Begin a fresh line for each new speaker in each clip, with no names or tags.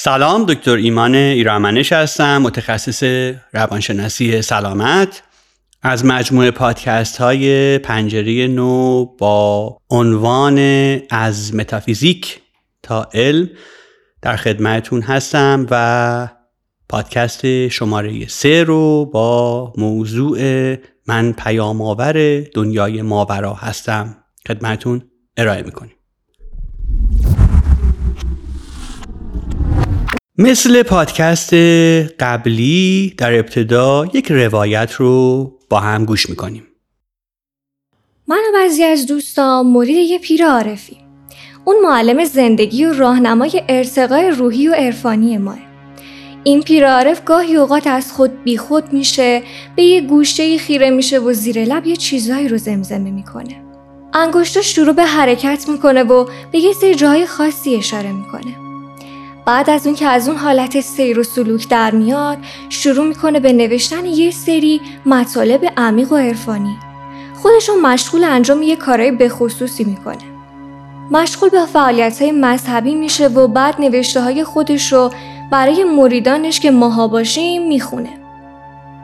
سلام دکتر ایمان ایرامنش هستم متخصص روانشناسی سلامت. از مجموعه پادکست های پنجره نو با عنوان از متافیزیک تا علم در خدمتون هستم و پادکست شماره سه رو با موضوع من پیام آور دنیای ماورا هستم. خدمتون ارائه می‌کنیم. مثل پادکست قبلی در ابتدا یک روایت رو با هم گوش می‌کنیم.
من و بعضی از دوستان مرید یه پیر عارفی اون معلم زندگی و راهنمای ارتقای روحی و عرفانی ماه. این پیرعارف گاهی اوقات از خود بیخود میشه به یه گوشه خیره میشه و زیر لب یه چیزایی رو زمزمه می‌کنه. انگشتا شروع به حرکت می‌کنه و به یه سری جای خاصی اشاره می‌کنه. بعد از اون که از اون حالت سیر و سلوک در میاد شروع می‌کنه به نوشتن یه سری مطالب عمیق و عرفانی خودشون مشغول انجام یه کارهای به خصوصی می‌کنه مشغول به فعالیت های مذهبی میشه و بعد نوشته های خودش رو برای مریدانش که ماها باشیم می‌خونه.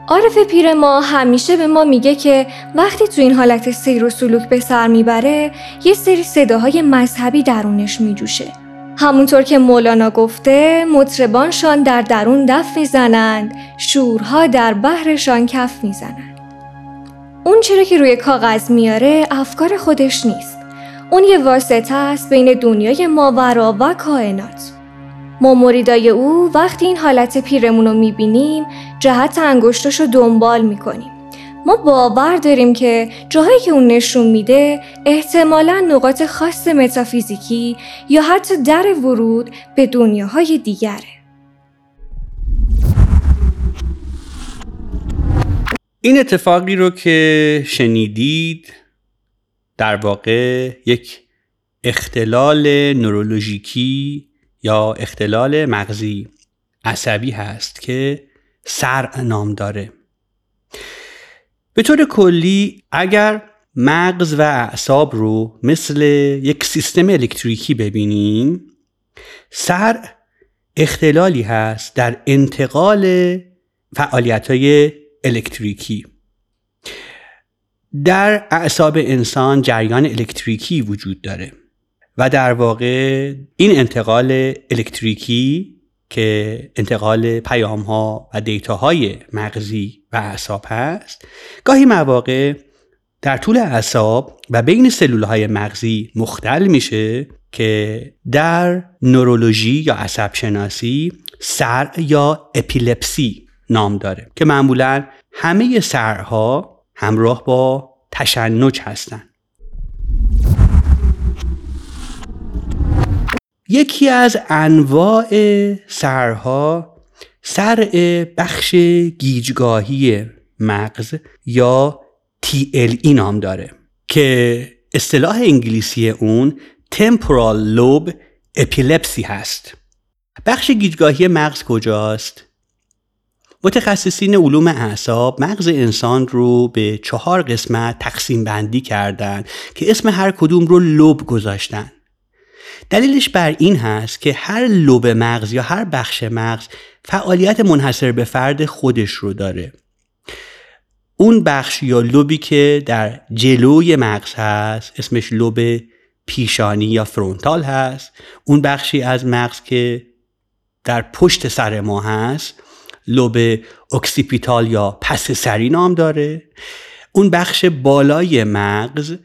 عارف پیر ما همیشه به ما میگه که وقتی تو این حالت سیر و سلوک به سر می‌بره یه سری صداهای مذهبی درونش میجوشه. همونطور که مولانا گفته مطربانشان در درون دف می‌زنند شورها در بحرشان کف می‌زنند. اون چرا که روی کاغذ میاره افکار خودش نیست. اون یه واسطه است بین دنیای ماورا و کائنات. ما مریدای او وقتی این حالت پیرمون رو می‌بینیم جهت انگشتش رو دنبال می‌کنیم. ما باور داریم که جاهایی که اون نشون میده احتمالا نقاط خاص متافیزیکی یا حتی در ورود به دنیاهای دیگره.
این اتفاقی رو که شنیدید در واقع یک اختلال نورولوژیکی یا اختلال مغزی عصبی هست که سر نام داره به طور کلی اگر مغز و اعصاب رو مثل یک سیستم الکتریکی ببینیم سر اختلالی هست در انتقال فعالیت های الکتریکی. در اعصاب انسان جریان الکتریکی وجود داره و در واقع این انتقال الکتریکی که انتقال پیام ها و دیتا های مغزی و اعصاب هست گاهی مواقع در طول اعصاب و بین سلول های مغزی مختل میشه که در نورولوژی یا عصب شناسی سر یا اپیلپسی نام داره که معمولا همه سرها همراه با تشنج هستند یکی از انواع سرها سر بخش گیجگاهی مغز یا TLE نام داره که اصطلاح انگلیسی اون temporal lobe epilepsy هست بخش گیجگاهی مغز کجاست؟ متخصصین علوم اعصاب مغز انسان رو به چهار قسمت تقسیم بندی کردن که اسم هر کدوم رو لوب گذاشتن دلیلش بر این هست که هر لوب مغز یا هر بخش مغز فعالیت منحصر به فرد خودش رو داره. اون بخش یا لوبی که در جلوی مغز هست اسمش لوب پیشانی یا frontal هست. اون بخشی از مغز که در پشت سر ما هست لوب occipital یا پس سری نام داره. اون بخش بالای مغز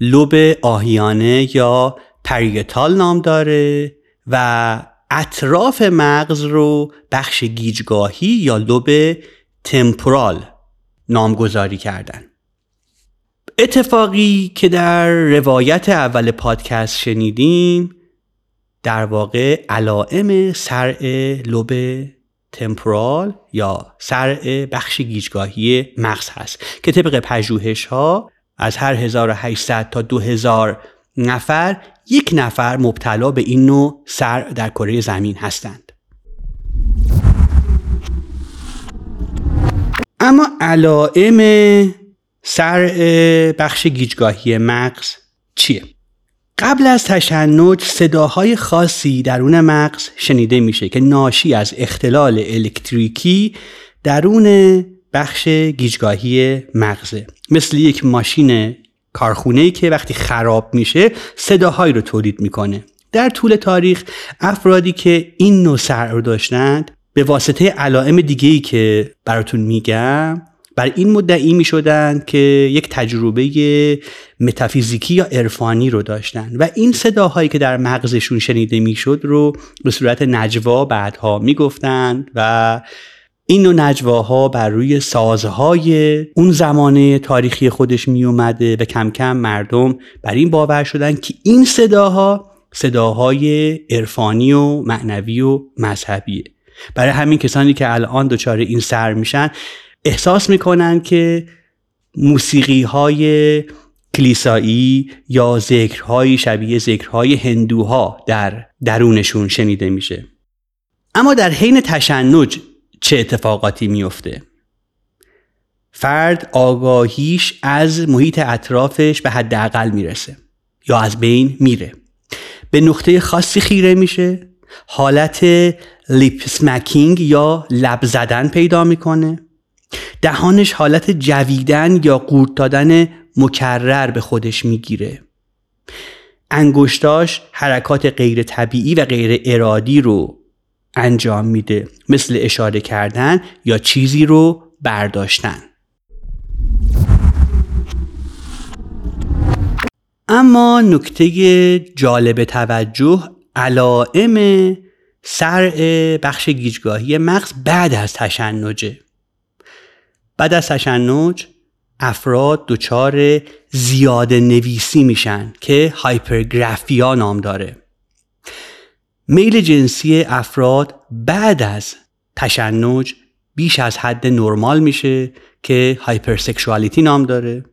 لوب آهیانه یا پریتال نام داره و اطراف مغز رو بخش گیجگاهی یا لوب تمپورال نامگذاری کردن. اتفاقی که در روایت اول پادکست شنیدیم در واقع علائم سرع لوب تمپورال یا سرع بخش گیجگاهی مغز هست که طبق پژوهش ها از هر 1800 تا 2000 نفر یک نفر مبتلا به این نوع سر در کره زمین هستند اما علائم سر بخش گیجگاهی مغز چیه؟ قبل از تشنج صداهای خاصی درون مغز شنیده میشه که ناشی از اختلال الکتریکی درون بخش گیجگاهی مغزه مثل یک ماشین کارخونه که وقتی خراب میشه صداهایی رو تولید می‌کنه. در طول تاریخ افرادی که این نوع سر رو داشتند به واسطه علائم دیگه ای که براتون میگم بر این مدعی می شدند که یک تجربه متافیزیکی یا عرفانی رو داشتن و این صداهایی که در مغزشون شنیده می‌شد رو به صورت نجوا بعدها می‌گفتند و این نوع نجواها بر روی سازهای اون زمانه تاریخی خودش می اومده و کم کم مردم بر این باور شدن که این صداها صداهای عرفانی و معنوی و مذهبیه. برای همین کسانی که الان دچار این سر میشن احساس می‌کنن که موسیقی های کلیسایی یا ذکرهای شبیه ذکرهای هندوها در درونشون شنیده میشه. اما در حین تشنج چه اتفاقاتی میفته فرد آگاهیش از محیط اطرافش به حداقل می‌رسه یا از بین میره. به نقطه خاصی خیره میشه. حالت لیپ سمکینگ یا لب زدن پیدا می‌کنه. دهانش حالت جویدن یا قورت دادن مکرر به خودش می‌گیره. انگشتاش حرکات غیر طبیعی و غیر ارادی رو انجام میده. مثل اشاره کردن یا چیزی رو برداشتن. اما نکته جالب توجه علائم سرع بخش گیجگاهی مغز بعد از تشنجه بعد از تشنج افراد دچار زیاده نویسی میشن که هایپرگرافیا نام داره. میل جنسی افراد بعد از تشنج بیش از حد نرمال میشه که هایپرسکشوالیتی نام داره.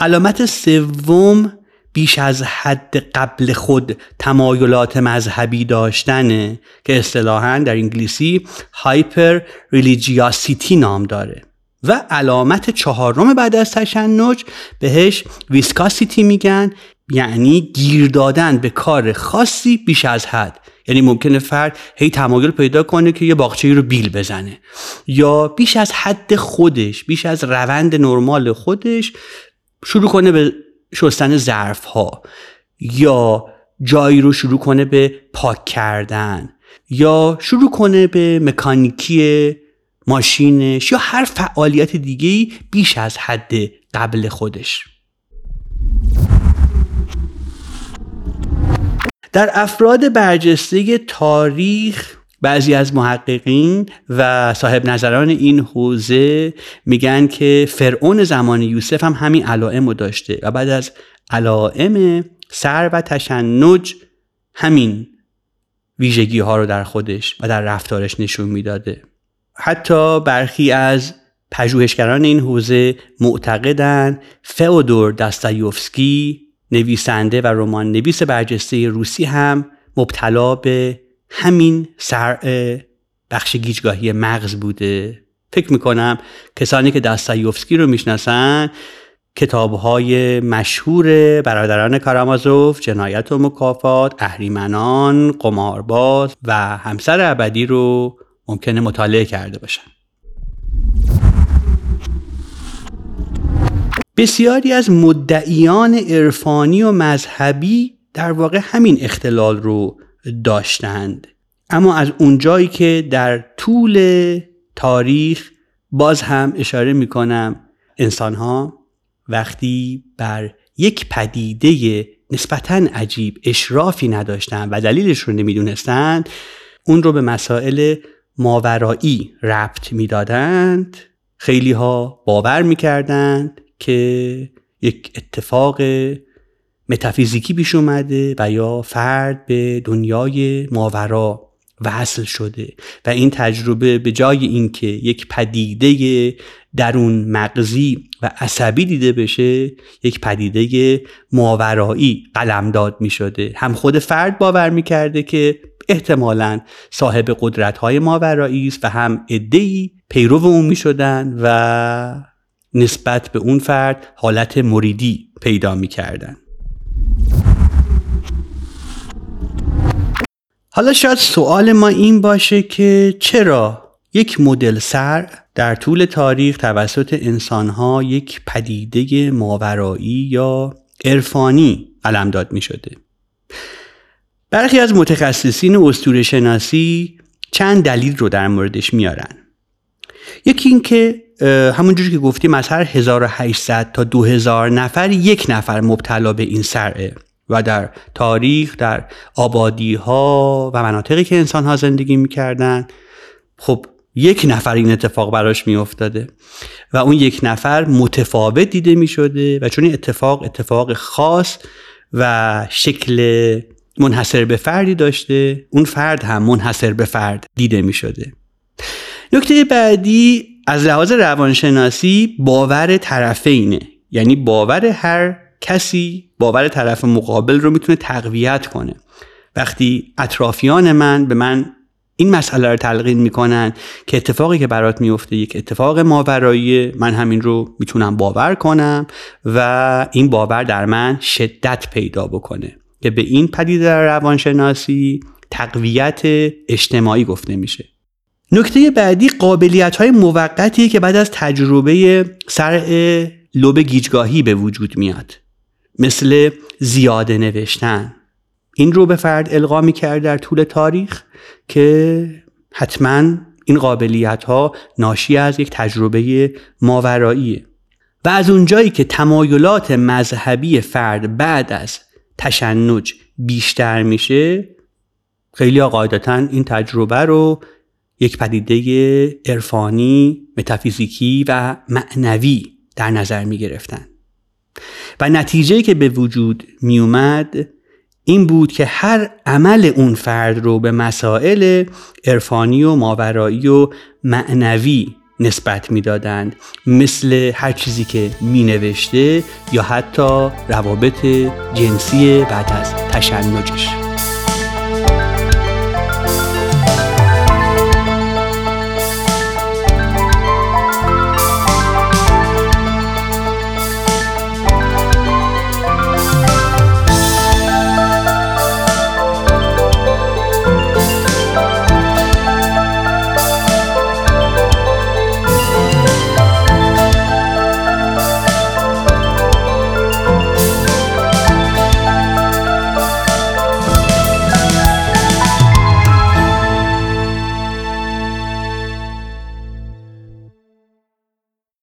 علامت سوم بیش از حد قبل خود تمایلات مذهبی داشتنه که اصطلاحا در انگلیسی هایپر ریلیجیاسیتی نام داره. و علامت چهارم بعد از تشنج بهش ویسکاسیتی میگن یعنی گیر دادن به کار خاصی بیش از حد. یعنی ممکنه فرد هی تمایل پیدا کنه که یه باغچه‌ای رو بیل بزنه. یا بیش از حد خودش بیش از روند نرمال خودش شروع کنه به شستن ظرف ها یا جایی رو شروع کنه به پاک کردن. یا شروع کنه به مکانیکی ماشینش یا هر فعالیت دیگه بیش از حد قبل خودش. در افراد برجسته تاریخ بعضی از محققین و صاحب نظران این حوزه میگن که فرعون زمان یوسف هم همین علائم رو داشته و بعد از علائم سر و تشنج همین ویژگی ها رو در خودش و در رفتارش نشون می‌داده. حتی برخی از پژوهشگران این حوزه معتقدن فئودور داستایوفسکی نویسنده و رمان نویس برجسته روسی هم مبتلا به همین سر بخش گیجگاهی مغز بوده. فکر می‌کنم کسانی که داستایوفسکی رو می‌شناسن کتابهای مشهور برادران کارامازوف جنایت و مکافات اهریمنان قمارباز و همسر ابدی رو ممکنه مطالعه کرده باشن. بسیاری از مدعیان عرفانی و مذهبی در واقع همین اختلال رو داشتند. اما از اونجایی که در طول تاریخ باز هم اشاره می کنم انسان ها وقتی بر یک پدیده نسبتا عجیب اشرافی نداشتند و دلیلش رو نمی‌دونستند اون رو به مسائل ماورایی ربط می‌دادند. خیلی ها باور می‌کردند. که یک اتفاق متافیزیکی پیش اومده و یا فرد به دنیای ماورا وصل شده. و این تجربه به جای اینکه یک پدیده درون مغزی و عصبی دیده بشه یک پدیده ماورایی قلمداد می شده. هم خود فرد باور می کرده که احتمالا صاحب قدرت های ماورایی است و هم ادهی پیرو اون می شدن و نسبت به اون فرد حالت مریدی پیدا می کردن. حالا شاید سوال ما این باشه که چرا یک مدل سر در طول تاریخ توسط انسانها یک پدیده ماورایی یا عرفانی علمداد می شده برخی از متخصصین استوره شناسی چند دلیل رو در موردش میارن یکی اینکه همونجوری که گفتیم از هر 1800 تا 2000 نفر یک نفر مبتلا به این سرعه و در تاریخ در آبادی ها و مناطقی که انسان ها زندگی می‌کردن خب یک نفر این اتفاق براش میافتاده و اون یک نفر متفاوت دیده می شده و چون این اتفاق اتفاق خاص و شکل منحصر به فردی داشته اون فرد هم منحصر به فرد دیده می شده نکته بعدی از لحاظ روانشناسی باور طرفینه یعنی باور هر کسی باور طرف مقابل رو می‌تونه تقویت کنه. وقتی اطرافیان من به من این مسئله رو تلقین می‌کنن که اتفاقی که برات میفته یک اتفاق ماورایی من همین رو می‌تونم باور کنم و این باور در من شدت پیدا بکنه که به این پدیده روانشناسی تقویت اجتماعی گفته میشه. نکته بعدی قابلیت های موقتیه که بعد از تجربه سرع لب گیجگاهی به وجود میاد. مثل زیاده نوشتن. این رو به فرد القا کرد در طول تاریخ که حتما این قابلیت ها ناشی از یک تجربه ماوراییه. و از اونجایی که تمایلات مذهبی فرد بعد از تشنج بیشتر میشه خیلی قاعدتا این تجربه رو یک پدیده عرفانی، متافیزیکی و معنوی در نظر می گرفتن. و نتیجه که به وجود می اومد این بود که هر عمل اون فرد رو به مسائل عرفانی و ماورایی و معنوی نسبت می‌دادند مثل هر چیزی که می نوشته یا حتی روابط جنسی بعد از تشنجش